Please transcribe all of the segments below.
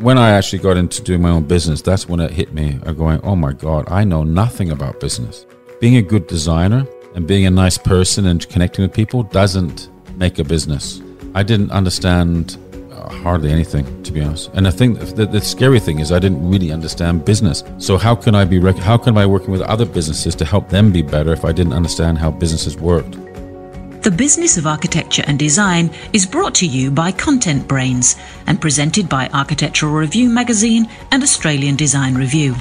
when I actually got into doing my own business, that's when it hit me. I'm going, oh my God, I know nothing about business. Being a good designer and being a nice person and connecting with people doesn't make a business. I didn't understand uh, hardly anything, to be honest. And I think the, the, scary thing is I didn't really understand business. So how can I be? How can I working with other businesses to help them be better if I didn't understand how businesses worked? The Business of Architecture and Design is brought to you by Content Brains and presented by Architectural Review magazine and Australian Design Review.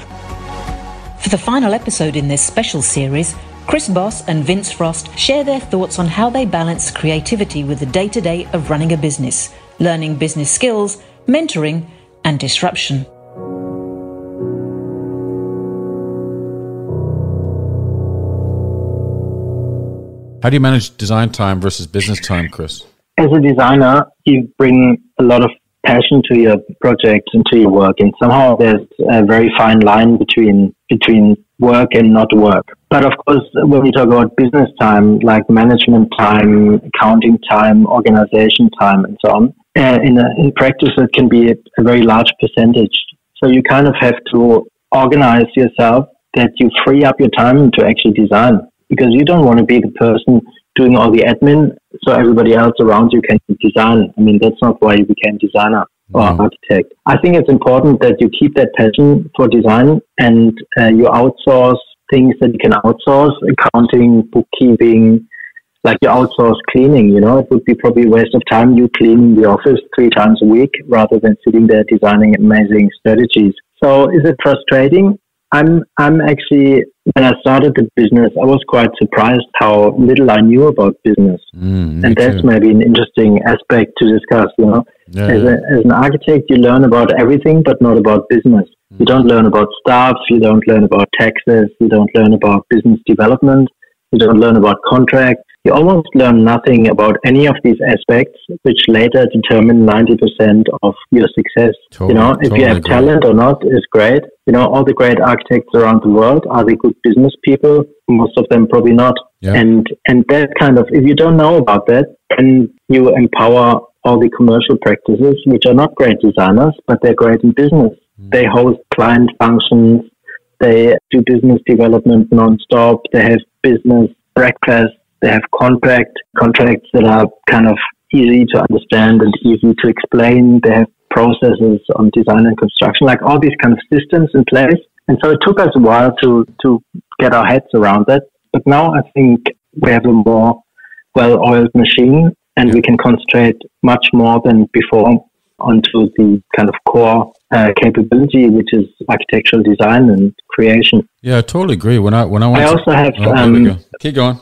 For the final episode in this special series, Chris Bosse and Vince Frost share their thoughts on how they balance creativity with the day to day of running a business, learning business skills, mentoring, and disruption. How do you manage design time versus business time, Chris? As a designer, you bring a lot of passion to your project and to your work, and somehow there's a very fine line between between work and not work. But of course, when we talk about business time, like management time, accounting time, organization time, and so on, uh, in a, in practice, it can be a, a very large percentage. So you kind of have to organize yourself that you free up your time to actually design because you don't want to be the person doing all the admin so everybody else around you can design. I mean, that's not why you became designer or mm. architect. I think it's important that you keep that passion for design and uh, you outsource things that you can outsource, accounting, bookkeeping, like you outsource cleaning, you know, it would be probably a waste of time you cleaning the office three times a week rather than sitting there designing amazing strategies. So is it frustrating? I'm I'm actually when I started the business, I was quite surprised how little I knew about business, mm, and that's too. maybe an interesting aspect to discuss. You know, yeah, as, a, as an architect, you learn about everything, but not about business. Mm. You don't learn about staff, you don't learn about taxes, you don't learn about business development, you don't learn about contracts, you almost learn nothing about any of these aspects, which later determine 90% of your success. Totally, you know, if totally you have agree. talent or not is great. You know, all the great architects around the world, are they good business people? Most of them probably not. Yeah. And, and that kind of, if you don't know about that, then you empower all the commercial practices, which are not great designers, but they're great in business. Mm. They host client functions. They do business development nonstop. They have business breakfast they have contract contracts that are kind of easy to understand and easy to explain. They have processes on design and construction, like all these kind of systems in place. And so it took us a while to to get our heads around that. But now I think we have a more well-oiled machine, and we can concentrate much more than before onto the kind of core uh, capability, which is architectural design and creation. Yeah, I totally agree. When I when I, I also have oh, um, go. keep going.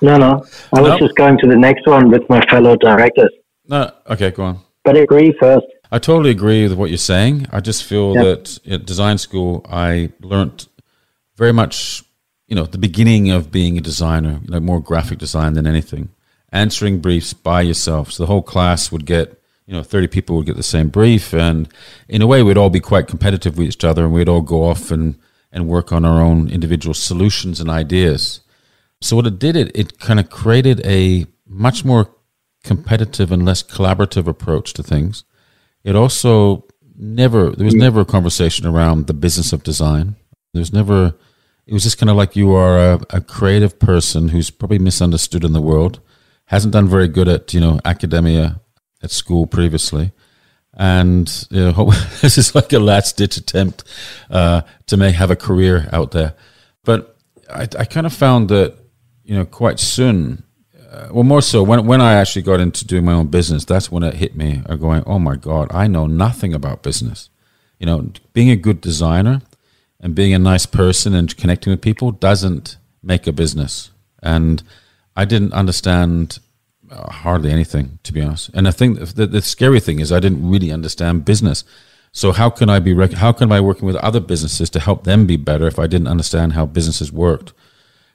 No, no. I was just going to the next one with my fellow directors. No, okay, go on. But I agree first. I totally agree with what you're saying. I just feel that at design school, I learned very much, you know, the beginning of being a designer, like more graphic design than anything. Answering briefs by yourself. So the whole class would get, you know, 30 people would get the same brief. And in a way, we'd all be quite competitive with each other and we'd all go off and and work on our own individual solutions and ideas. So what it did, it, it kind of created a much more competitive and less collaborative approach to things. It also never there was never a conversation around the business of design. There was never it was just kind of like you are a, a creative person who's probably misunderstood in the world, hasn't done very good at you know academia at school previously, and you know, this is like a last ditch attempt uh, to make have a career out there. But I, I kind of found that you know quite soon, uh, well, more so when when I actually got into doing my own business, that's when it hit me. I'm going, oh my god, I know nothing about business. You know, being a good designer and being a nice person and connecting with people doesn't make a business. And I didn't understand uh, hardly anything, to be honest. And I think the, the scary thing is I didn't really understand business. So how can I be how can I working with other businesses to help them be better if I didn't understand how businesses worked?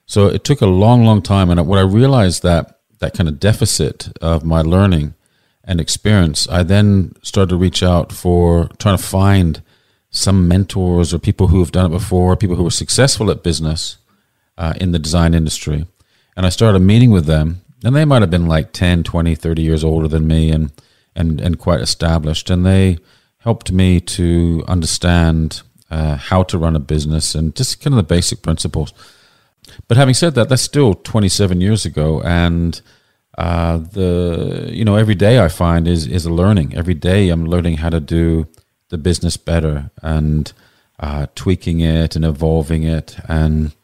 So it took a long, long time, and what I realized that that kind of deficit of my learning and experience, I then started to reach out for trying to find some mentors or people who have done it before, people who were successful at business uh, in the design industry, and I started meeting with them and they might have been like 10 20 30 years older than me and and and quite established, and they helped me to understand uh, how to run a business and just kind of the basic principles. But having said that, that's still 27 years ago, and uh, the you know every day I find is is a learning. Every day I'm learning how to do the business better and uh, tweaking it and evolving it. And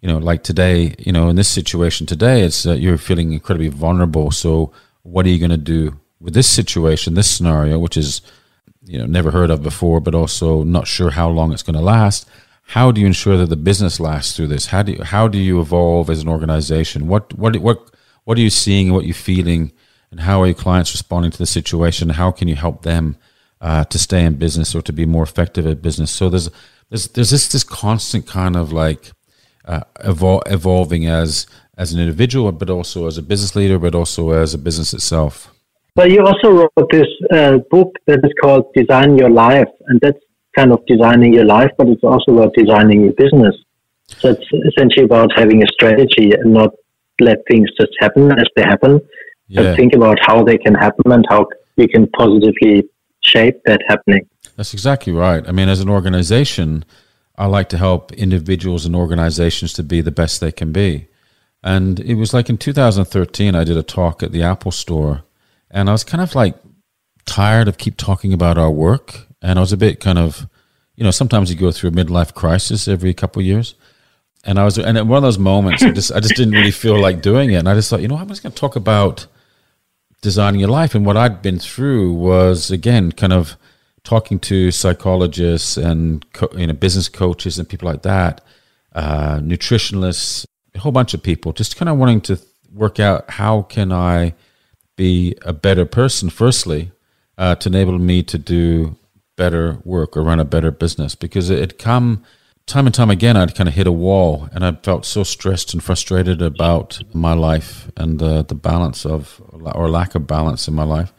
you know, like today, you know, in this situation today, it's uh, you're feeling incredibly vulnerable. So what are you going to do with this situation, this scenario, which is you know never heard of before, but also not sure how long it's going to last? How do you ensure that the business lasts through this? How do you, how do you evolve as an organization? What what what what are you seeing? What are you feeling? And how are your clients responding to the situation? How can you help them uh, to stay in business or to be more effective at business? So there's there's there's this this constant kind of like uh, evol- evolving as as an individual, but also as a business leader, but also as a business itself. Well, you also wrote this uh, book that is called Design Your Life, and that's kind of designing your life, but it's also about designing your business. So it's essentially about having a strategy and not let things just happen as they happen, yeah. but think about how they can happen and how you can positively shape that happening. That's exactly right. I mean, as an organization, I like to help individuals and organizations to be the best they can be. And it was like in 2013, I did a talk at the Apple store, and I was kind of like tired of keep talking about our work. And I was a bit kind of, you know, sometimes you go through a midlife crisis every couple of years. And I was, and at one of those moments, I just, I just didn't really feel like doing it, and I just thought, you know, I'm just going to talk about designing your life, and what I'd been through was again kind of talking to psychologists and you know business coaches and people like that, uh, nutritionalists, a whole bunch of people, just kind of wanting to work out how can I be a better person, firstly, uh, to enable me to do better work or run a better business because it had come time and time again, I'd kind of hit a wall, and I felt so stressed and frustrated about my life and the the balance of or lack of balance in my life.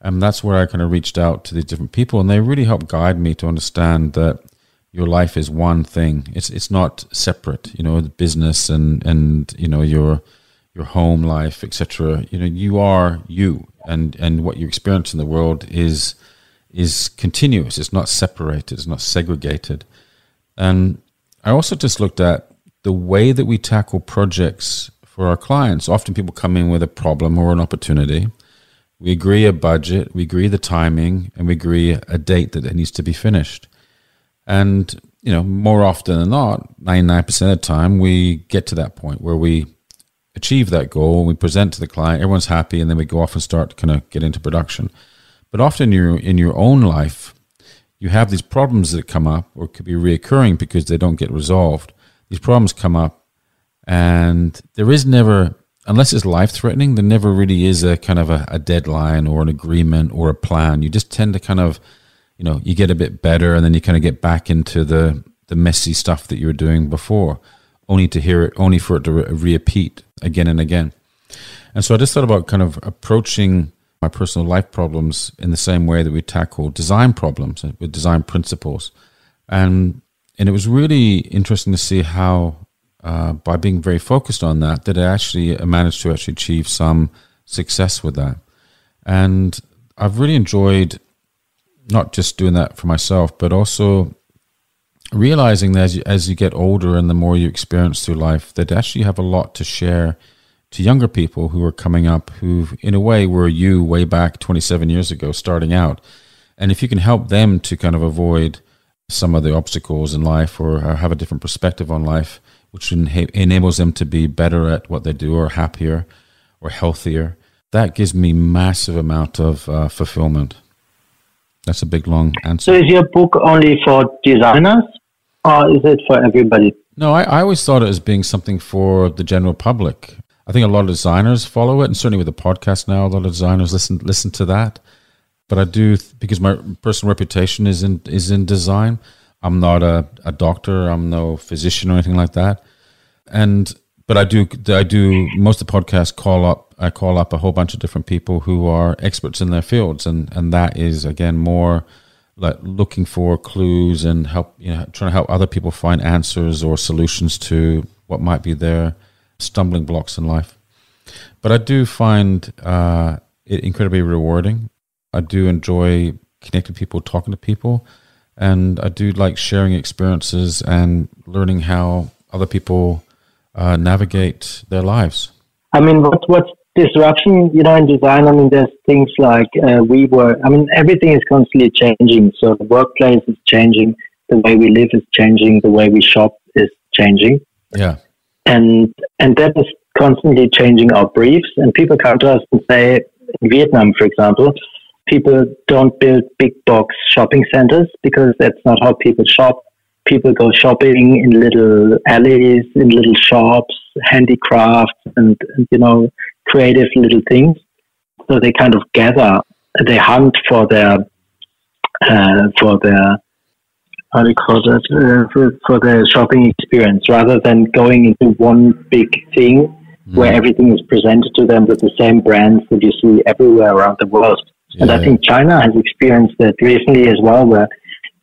And that's where I kind of reached out to these different people, and they really helped guide me to understand that your life is one thing. It's it's not separate. You know, the business and and you know your your home life, etc. You know, you are you, and and what you experience in the world is is continuous. It's not separated. It's not segregated and I also just looked at the way that we tackle projects for our clients. Often people come in with a problem or an opportunity. We agree a budget, we agree the timing, and we agree a date that it needs to be finished. And, you know, more often than not, 99% of the time, we get to that point where we achieve that goal, we present to the client, everyone's happy, and then we go off and start to kind of get into production. But often in your, in your own life, you have these problems that come up or could be reoccurring because they don't get resolved. These problems come up, and there is never, unless it's life threatening, there never really is a kind of a, a, deadline or an agreement or a plan. You just tend to kind of, you know, you get a bit better and then you kind of get back into the, the messy stuff that you were doing before, only to hear it, only for it to re- repeat again and again. And so I just thought about kind of approaching my personal life problems in the same way that we tackle design problems with design principles. And and it was really interesting to see how uh, by being very focused on that, that I actually managed to actually achieve some success with that. And I've really enjoyed not just doing that for myself, but also realizing that as you, as you get older and the more you experience through life, that actually you have a lot to share to younger people who are coming up who in a way were you way back 27 years ago starting out. And if you can help them to kind of avoid some of the obstacles in life or have a different perspective on life which enables them to be better at what they do or happier or healthier that gives me massive amount of uh, fulfillment. That's a big long answer. So is your book only for designers or is it for everybody? No I, I always thought it as being something for the general public I think a lot of designers follow it, and certainly with the podcast now, a lot of designers listen listen to that. But I do because my personal reputation is in is in design. I'm not a, a doctor. I'm no physician or anything like that. And but I do I do most of the podcasts call up I call up a whole bunch of different people who are experts in their fields, and and that is again more like looking for clues and help you know trying to help other people find answers or solutions to what might be there stumbling blocks in life. But I do find uh, it incredibly rewarding. I do enjoy connecting people, talking to people, and I do like sharing experiences and learning how other people uh, navigate their lives. I mean, what what's disruption? You know, in design, I mean, there's things like uh, we were. I mean, everything is constantly changing. So the workplace is changing, the way we live is changing, the way we shop is changing. Yeah, and and that is constantly changing our briefs. And people come to us and say, in Vietnam, for example, people don't build big box shopping centers because that's not how people shop. People go shopping in little alleys, in little shops, handicrafts, and, and you know, creative little things. So they kind of gather, they hunt for their uh, for their how do you call that uh, for, for the shopping experience rather than going into one big thing mm. where everything is presented to them with the same brands that you see everywhere around the world. Yeah. And I think China has experienced that recently as well, where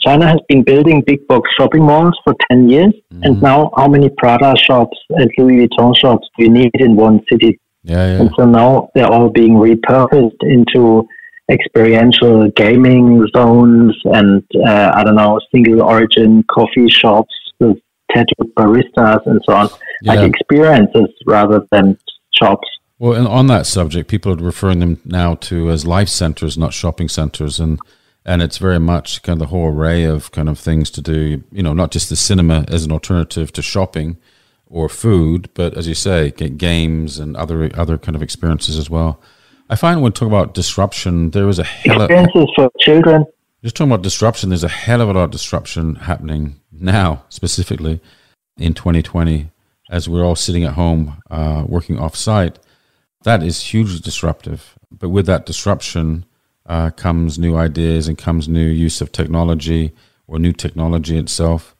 China has been building big box shopping malls for 10 years. Mm. And now, how many Prada shops and Louis Vuitton shops do you need in one city? Yeah, yeah. And so now they're all being repurposed into experiential gaming zones and, uh, I don't know, single origin coffee shops with tattooed baristas and so on, yeah. like experiences rather than shops. Well, and on that subject, people are referring them now to as life centers, not shopping centers, and and it's very much kind of the whole array of kind of things to do. You know, not just the cinema as an alternative to shopping or food, but as you say, games and other other kind of experiences as well. I find when we talk about disruption, there is a hell of experiences for children. Just talking about disruption, there's a hell of a lot of disruption happening now, specifically in 2020, as we're all sitting at home uh, working off site that is hugely disruptive. But with that disruption uh, comes new ideas and comes new use of technology or new technology itself,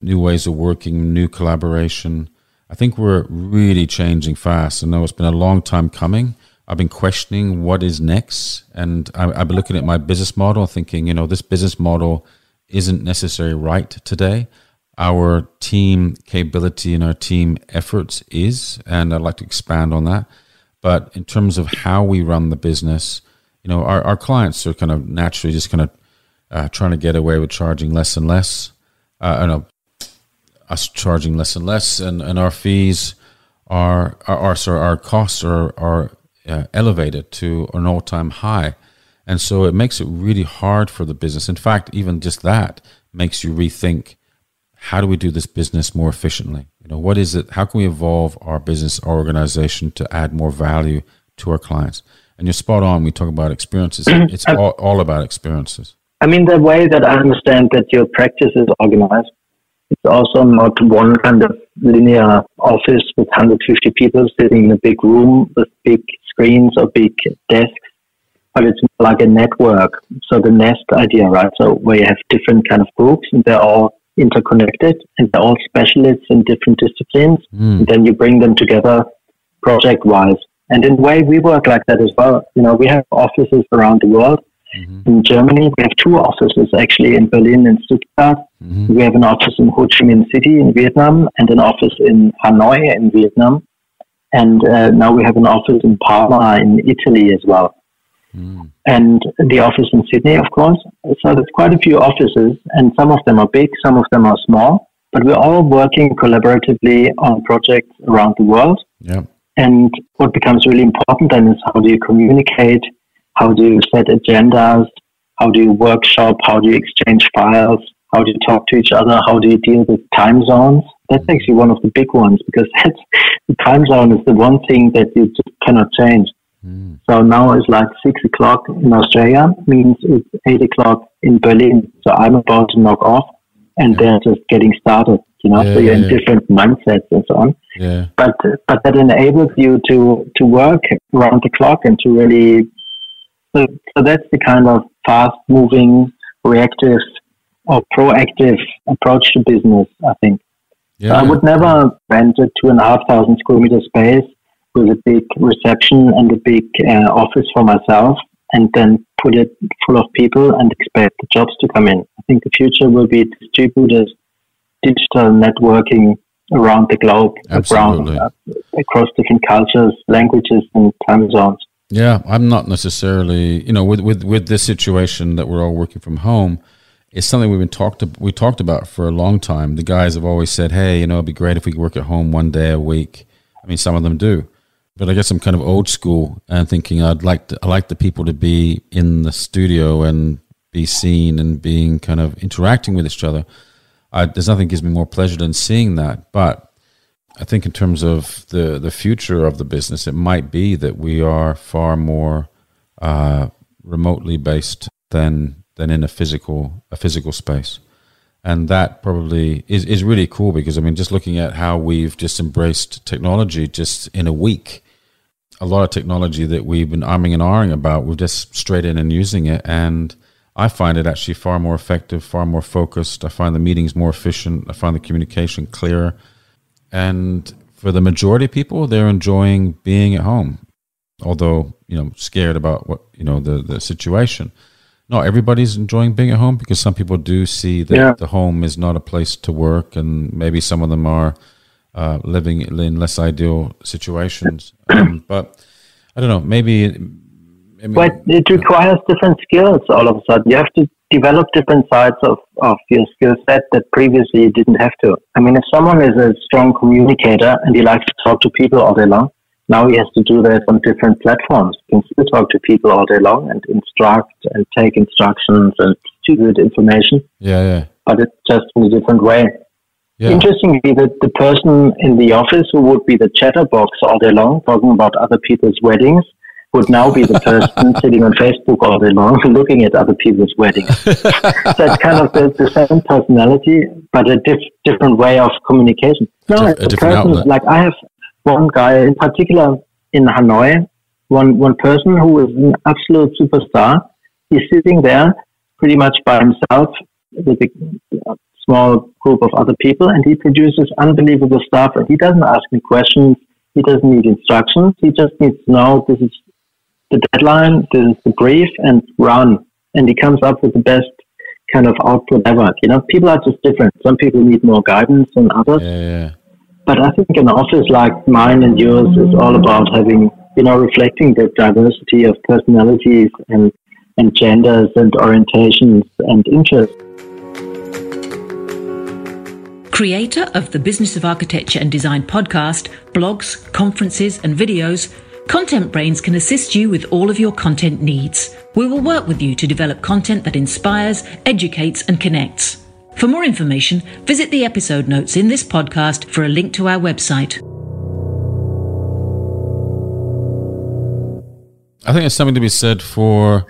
new ways of working, new collaboration. I think we're really changing fast. I know it's been a long time coming. I've been questioning what is next, and I, I've been looking at my business model, thinking, you know, this business model isn't necessarily right today. Our team capability and our team efforts is, and I'd like to expand on that. But in terms of how we run the business, you know, our, our clients are kind of naturally just kind of uh, trying to get away with charging less and less. Uh, I know us charging less and less, and, and our fees are, are, are sorry, our costs are, are uh, elevated to an all time high. And so it makes it really hard for the business. In fact, even just that makes you rethink how do we do this business more efficiently? You know, what is it? How can we evolve our business, our organization to add more value to our clients? And you're spot on. We talk about experiences. It's all, all about experiences. I mean, the way that I understand that your practice is organized, it's also not one kind of linear office with 150 people sitting in a big room with big screens or big desks, but it's like a network. So the nest idea, right? So where you have different kind of groups and they're all interconnected and they're all specialists in different disciplines. Mm. And then you bring them together project wise. And in a way, we work like that as well. You know, we have offices around the world. Mm-hmm. In Germany, we have two offices actually in Berlin and Stuttgart. Mm-hmm. We have an office in Ho Chi Minh City in Vietnam and an office in Hanoi in Vietnam. And uh, now we have an office in Parma in Italy as well. Mm. And the office in Sydney, of course. So there's quite a few offices, and some of them are big, some of them are small, but we're all working collaboratively on projects around the world. Yeah. And what becomes really important then is how do you communicate? How do you set agendas? How do you workshop? How do you exchange files? How do you talk to each other? How do you deal with time zones? That's mm. actually one of the big ones because that's, the time zone is the one thing that you just cannot change. Mm. So now it's like six o'clock in Australia, means it's eight o'clock in Berlin. So I'm about to knock off and yeah. they're just getting started, you know, yeah, so you're in different mindsets and so on. Yeah. But, but that enables you to, to work around the clock and to really, so, so that's the kind of fast moving, reactive or proactive approach to business, I think. Yeah, I would never rent a two and a half thousand square meter space with a big reception and a big uh, office for myself and then put it full of people and expect the jobs to come in. I think the future will be distributed digital networking around the globe, around, uh, across different cultures, languages, and time zones. Yeah, I'm not necessarily, you know, with with with this situation that we're all working from home, it's something we've been talked we talked about for a long time. The guys have always said, "Hey, you know, it'd be great if we could work at home one day a week." I mean, some of them do, but I guess I'm kind of old school and thinking I'd like to, I like the people to be in the studio and be seen and being kind of interacting with each other. I, there's nothing gives me more pleasure than seeing that, but I think in terms of the the future of the business, it might be that we are far more uh, remotely based than than in a physical a physical space, and that probably is is really cool because I mean, just looking at how we've just embraced technology just in a week, a lot of technology that we've been arming and ahhing about, we're just straight in and using it, and I find it actually far more effective, far more focused. I find the meetings more efficient. I find the communication clearer and for the majority of people, they're enjoying being at home, although you know scared about what you know the the situation. Not everybody's enjoying being at home because some people do see that yeah. the home is not a place to work, and maybe some of them are uh, living in less ideal situations. Um, but I don't know, maybe. Mean, but it requires different skills all of a sudden. You have to develop different sides of, of your skill set that previously you didn't have to. I mean, if someone is a strong communicator and he likes to talk to people all day long, now he has to do that on different platforms. He can still talk to people all day long and instruct and take instructions and distribute information. Yeah, yeah. But it's just in a different way. Yeah. Interestingly, the, the person in the office who would be the chatterbox all day long, talking about other people's weddings, would now be the person sitting on Facebook all day long looking at other people's weddings. so it's kind of the, the same personality, but a diff, different way of communication. No, a, a person, outlet. like I have one guy in particular in Hanoi, one, one person who is an absolute superstar. He's sitting there pretty much by himself with a small group of other people and he produces unbelievable stuff and he doesn't ask me questions. He doesn't need instructions. He just needs to know this is the deadline, this is the brief, and run. And he comes up with the best kind of output ever. You know, people are just different. Some people need more guidance than others. Yeah, yeah. But I think an office like mine and yours is all about having, you know, reflecting the diversity of personalities and, and genders and orientations and interests. Creator of the Business of Architecture and Design podcast, blogs, conferences, and videos, Content Brains can assist you with all of your content needs. We will work with you to develop content that inspires, educates, and connects. For more information, visit the episode notes in this podcast for a link to our website. I think it's something to be said for,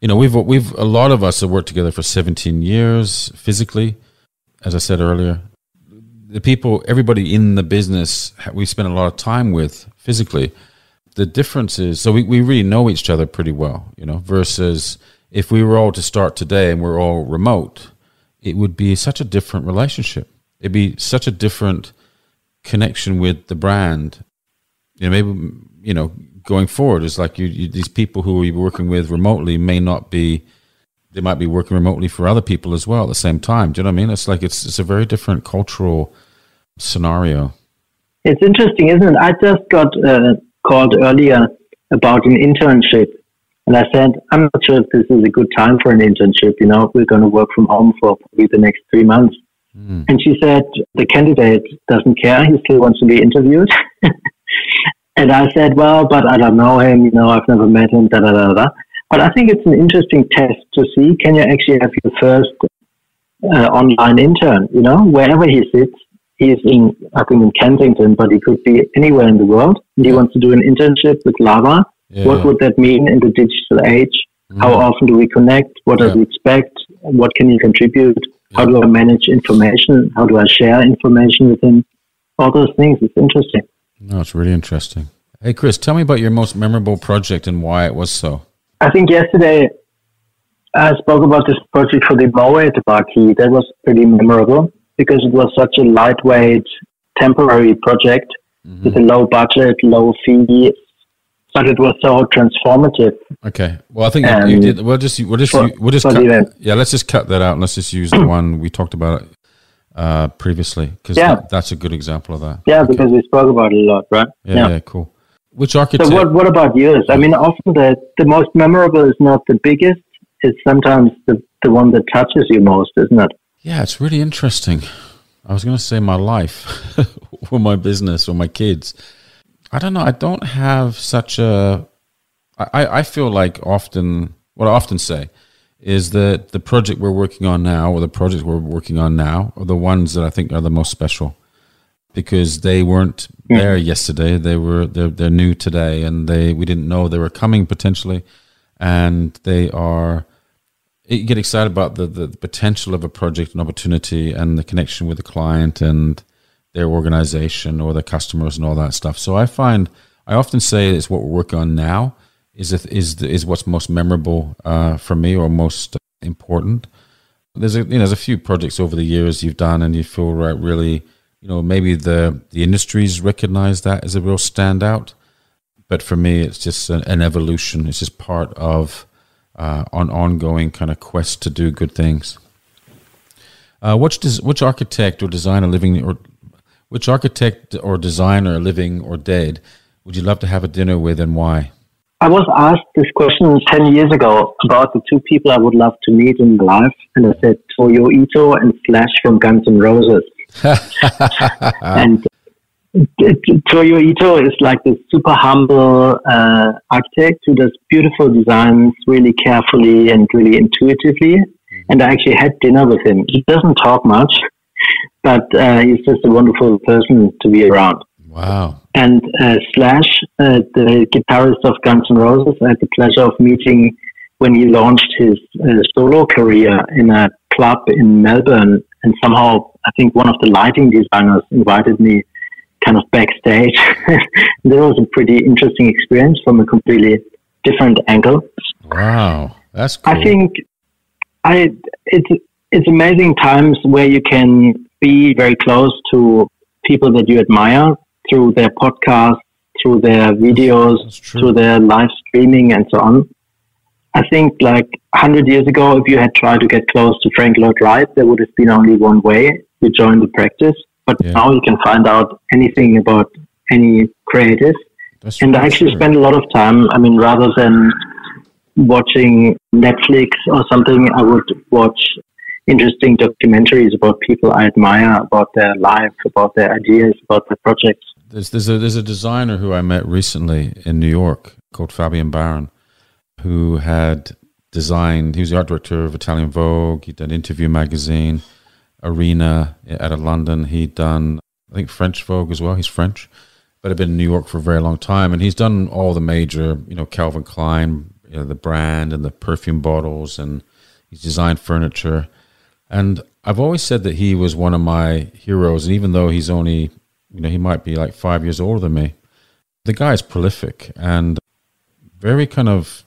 you know, we've we've a lot of us have worked together for 17 years physically, as I said earlier. The people, everybody in the business, we spend a lot of time with physically the difference is so we, we really know each other pretty well, you know, versus if we were all to start today and we're all remote, it would be such a different relationship. It'd be such a different connection with the brand. You know, maybe you know, going forward is like you, you these people who you're working with remotely may not be they might be working remotely for other people as well at the same time. Do you know what I mean? It's like it's it's a very different cultural scenario. It's interesting, isn't it? I just got uh, called earlier about an internship. And I said, I'm not sure if this is a good time for an internship. You know, we're going to work from home for probably the next three months. Mm. And she said, the candidate doesn't care. He still wants to be interviewed. and I said, well, but I don't know him. You know, I've never met him, da, da, da, da. But I think it's an interesting test to see, can you actually have your first uh, online intern, you know, wherever he sits, he's in, I think, in Kensington, but he could be anywhere in the world. And he wants to do an internship with Lava. Yeah. What would that mean in the digital age? Mm. How often do we connect? What yeah. does he expect? What can he contribute? Yeah. How do I manage information? How do I share information with him? All those things. It's interesting. No, it's really interesting. Hey, Chris, tell me about your most memorable project and why it was so. I think yesterday I spoke about this project for the Moet Marquee. That was pretty memorable because it was such a lightweight, temporary project mm-hmm. with a low budget, low fee, but it was so transformative. Okay. Well, I think you, you did. We'll just we'll just for, we'll just cut, yeah. Let's just cut that out and let's just use the one we talked about uh, previously because yeah. that, that's a good example of that. Yeah, okay. because we spoke about it a lot, right? Yeah, yeah. yeah cool. Which architect? So what, what about yours? I mean, often the, the most memorable is not the biggest. It's sometimes the, the one that touches you most, isn't it? Yeah, it's really interesting. I was going to say my life or my business or my kids. I don't know. I don't have such a. I, I feel like often, what I often say is that the project we're working on now or the projects we're working on now are the ones that I think are the most special because they weren't hmm. there yesterday. They were they're, they're new today, and they we didn't know they were coming potentially, and they are. You get excited about the, the potential of a project and opportunity and the connection with the client and their organization or their customers and all that stuff. So I find I often say it's what we're working on now is is is what's most memorable uh, for me or most important. There's a you know there's a few projects over the years you've done and you feel right really you know maybe the the industries recognize that as a real standout, but for me it's just an, an evolution. It's just part of uh, an ongoing kind of quest to do good things. Uh, which does, which architect or designer living or which architect or designer living or dead would you love to have a dinner with and why? I was asked this question 10 years ago about the two people I would love to meet in life. And I said Toyo Ito and Slash from Guns N' Roses. and Toyo Ito is like this super humble uh, architect who does beautiful designs really carefully and really intuitively. And I actually had dinner with him. He doesn't talk much, but uh, he's just a wonderful person to be around. Wow. And uh, Slash, uh, the guitarist of Guns N' Roses, I had the pleasure of meeting when he launched his uh, solo career in a club in Melbourne. And somehow, I think one of the lighting designers invited me kind of backstage. that was a pretty interesting experience from a completely different angle. Wow, that's cool. I think I it's it's amazing times where you can be very close to people that you admire through their podcasts, through their videos, through their live streaming, and so on. I think like 100 years ago, if you had tried to get close to Frank Lloyd Wright, there would have been only one way to join the practice. But yeah. now you can find out anything about any creative. That's and I actually true. spend a lot of time, I mean, rather than watching Netflix or something, I would watch interesting documentaries about people I admire, about their life, about their ideas, about their projects. There's, there's, a, there's a designer who I met recently in New York called Fabien Baron, who had designed, he was the art director of Italian Vogue, he'd done Interview Magazine, Arena out of London, he'd done, I think, French Vogue as well, he's French, but had been in New York for a very long time, and he's done all the major, you know, Calvin Klein, you know, the brand and the perfume bottles, and he's designed furniture. And I've always said that he was one of my heroes, and even though he's only you know, he might be like five years older than me. The guy is prolific and very kind of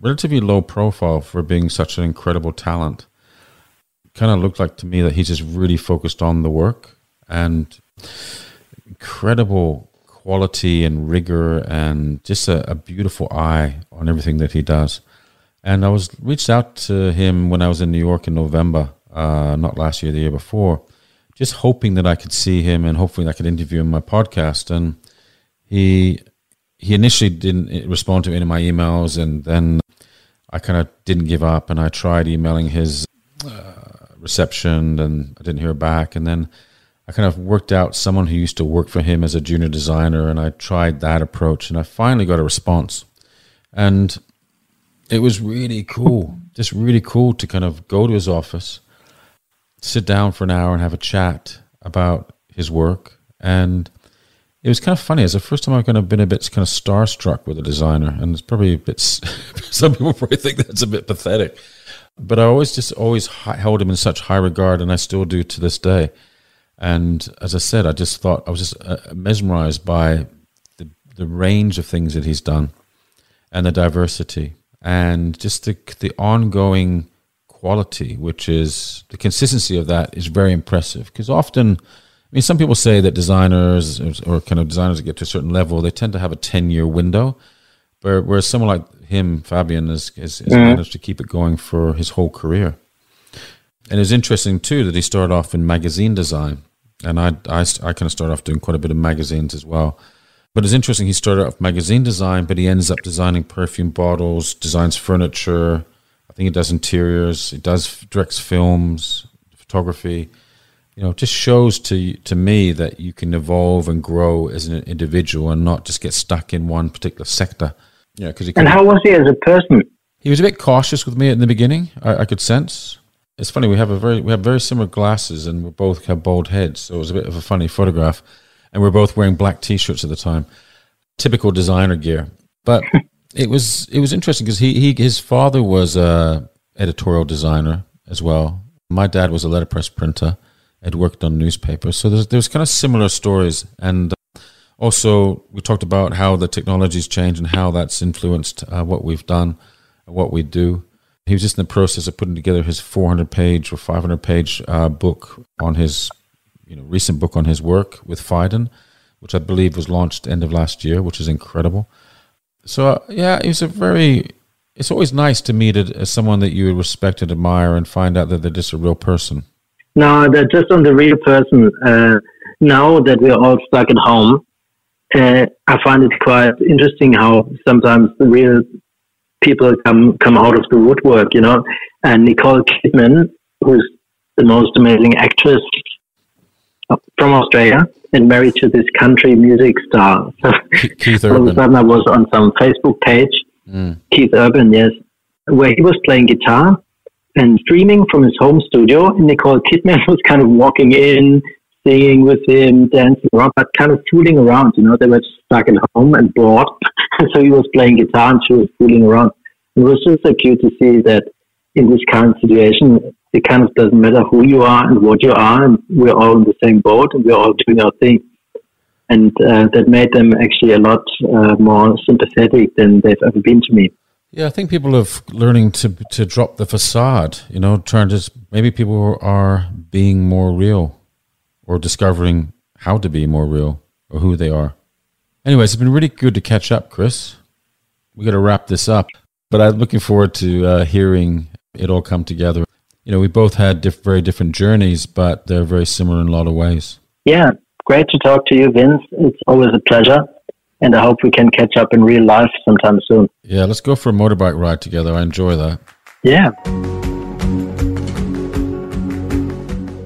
relatively low profile for being such an incredible talent. Kind of looked like to me that he's just really focused on the work and incredible quality and rigor and just a, a, beautiful eye on everything that he does. And I was reached out to him when I was in New York in November, uh, not last year, the year before, just hoping that I could see him and hopefully I could interview him on my podcast. And he he initially didn't respond to any of my emails, and then I kind of didn't give up, and I tried emailing his uh, reception, and I didn't hear back, and then. I kind of worked out someone who used to work for him as a junior designer, and I tried that approach, and I finally got a response. And it was really cool, just really cool to kind of go to his office sit down for an hour and have a chat about his work. And it was kind of funny. It's the first time I've kind of been a bit kind of starstruck with a designer, and it's probably a bit. some people probably think that's a bit pathetic, but I always just always held him in such high regard, and I still do to this day. And as I said, I just thought I was just uh, mesmerized by the the range of things that he's done, and the diversity, and just the the ongoing quality, which is the consistency of that is very impressive. Because often, I mean, some people say that designers or kind of designers that get to a certain level, they tend to have a 10 year window. But whereas someone like him, Fabien, has, has, has mm. managed to keep it going for his whole career. And it's interesting too that he started off in magazine design. And I, I, I kind of started off doing quite a bit of magazines as well. But it's interesting. He started off magazine design, but he ends up designing perfume bottles, designs furniture. I think he does interiors. He does directs films, photography. You know, it just shows to to me that you can evolve and grow as an individual and not just get stuck in one particular sector. Yeah, because he and how was he as a person? He was a bit cautious with me in the beginning. I, I could sense. It's funny. We have a very we have very similar glasses, and we both have bald heads. So it was a bit of a funny photograph and we are both wearing black t-shirts at the time, typical designer gear. But it was it was interesting because he, he his father was a editorial designer as well. My dad was a letterpress printer. Had worked on newspapers, so there's there's kind of similar stories, and uh, also we talked about how the technology's changed and how that's influenced uh, what we've done, what we do. He was just in the process of putting together his 400 page or 500 page uh, book on his you know recent book on his work with Phaidon, which I believe was launched end of last year, which is incredible. So uh, yeah, he's a very. It's always nice to meet someone that you respect and admire, and find out that they're just a real person. No, they're just on the real person. Uh, now that we're all stuck at home, uh, I find it quite interesting how sometimes the real people come come out of the woodwork. You know, and Nicole Kidman, who's the most amazing actress from Australia and married to this country music star. Keith Urban. All of a sudden, I was on some Facebook page, mm. Keith Urban, yes, where he was playing guitar and streaming from his home studio. And Nicole Kidman was kind of walking in, singing with him, dancing around, but kind of fooling around. You know, they were stuck at home and bored. so he was playing guitar and she was fooling around. It was just so cute to see that in this current situation, it kind of doesn't matter who you are and what you are, and we're all in the same boat and we're all doing our thing. And uh, that made them actually a lot uh, more sympathetic than they've ever been to me. Yeah, I think people are learning to to drop the facade. You know, trying to maybe people are being more real, or discovering how to be more real or who they are. Anyways, it's been really good to catch up, Chris. We got to wrap this up, but I'm looking forward to uh, hearing it all come together you know, we both had diff- very different journeys, but they're very similar in a lot of ways. Yeah, great to talk to you, Vince. It's always a pleasure. And I hope we can catch up in real life sometime soon. Yeah, let's go for a motorbike ride together. I enjoy that. Yeah.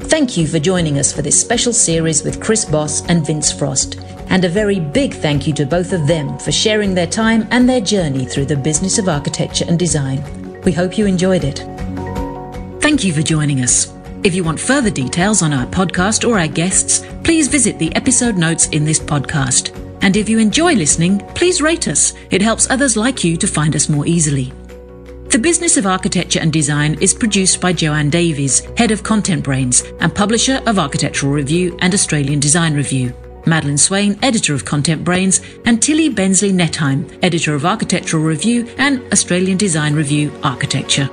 Thank you for joining us for this special series with Chris Bosse and Vince Frost. And a very big thank you to both of them for sharing their time and their journey through the business of architecture and design. We hope you enjoyed it. Thank you for joining us. If you want further details on our podcast or our guests, please visit the episode notes in this podcast. And if you enjoy listening, please rate us. It helps others like you to find us more easily. The Business of Architecture and Design is produced by Joanne Davies, head of Content Brains and publisher of Architectural Review and Australian Design Review. Madeleine Swain, editor of Content Brains, and Tili Bensley Nettheim, editor of Architectural Review and Australian Design Review Architecture.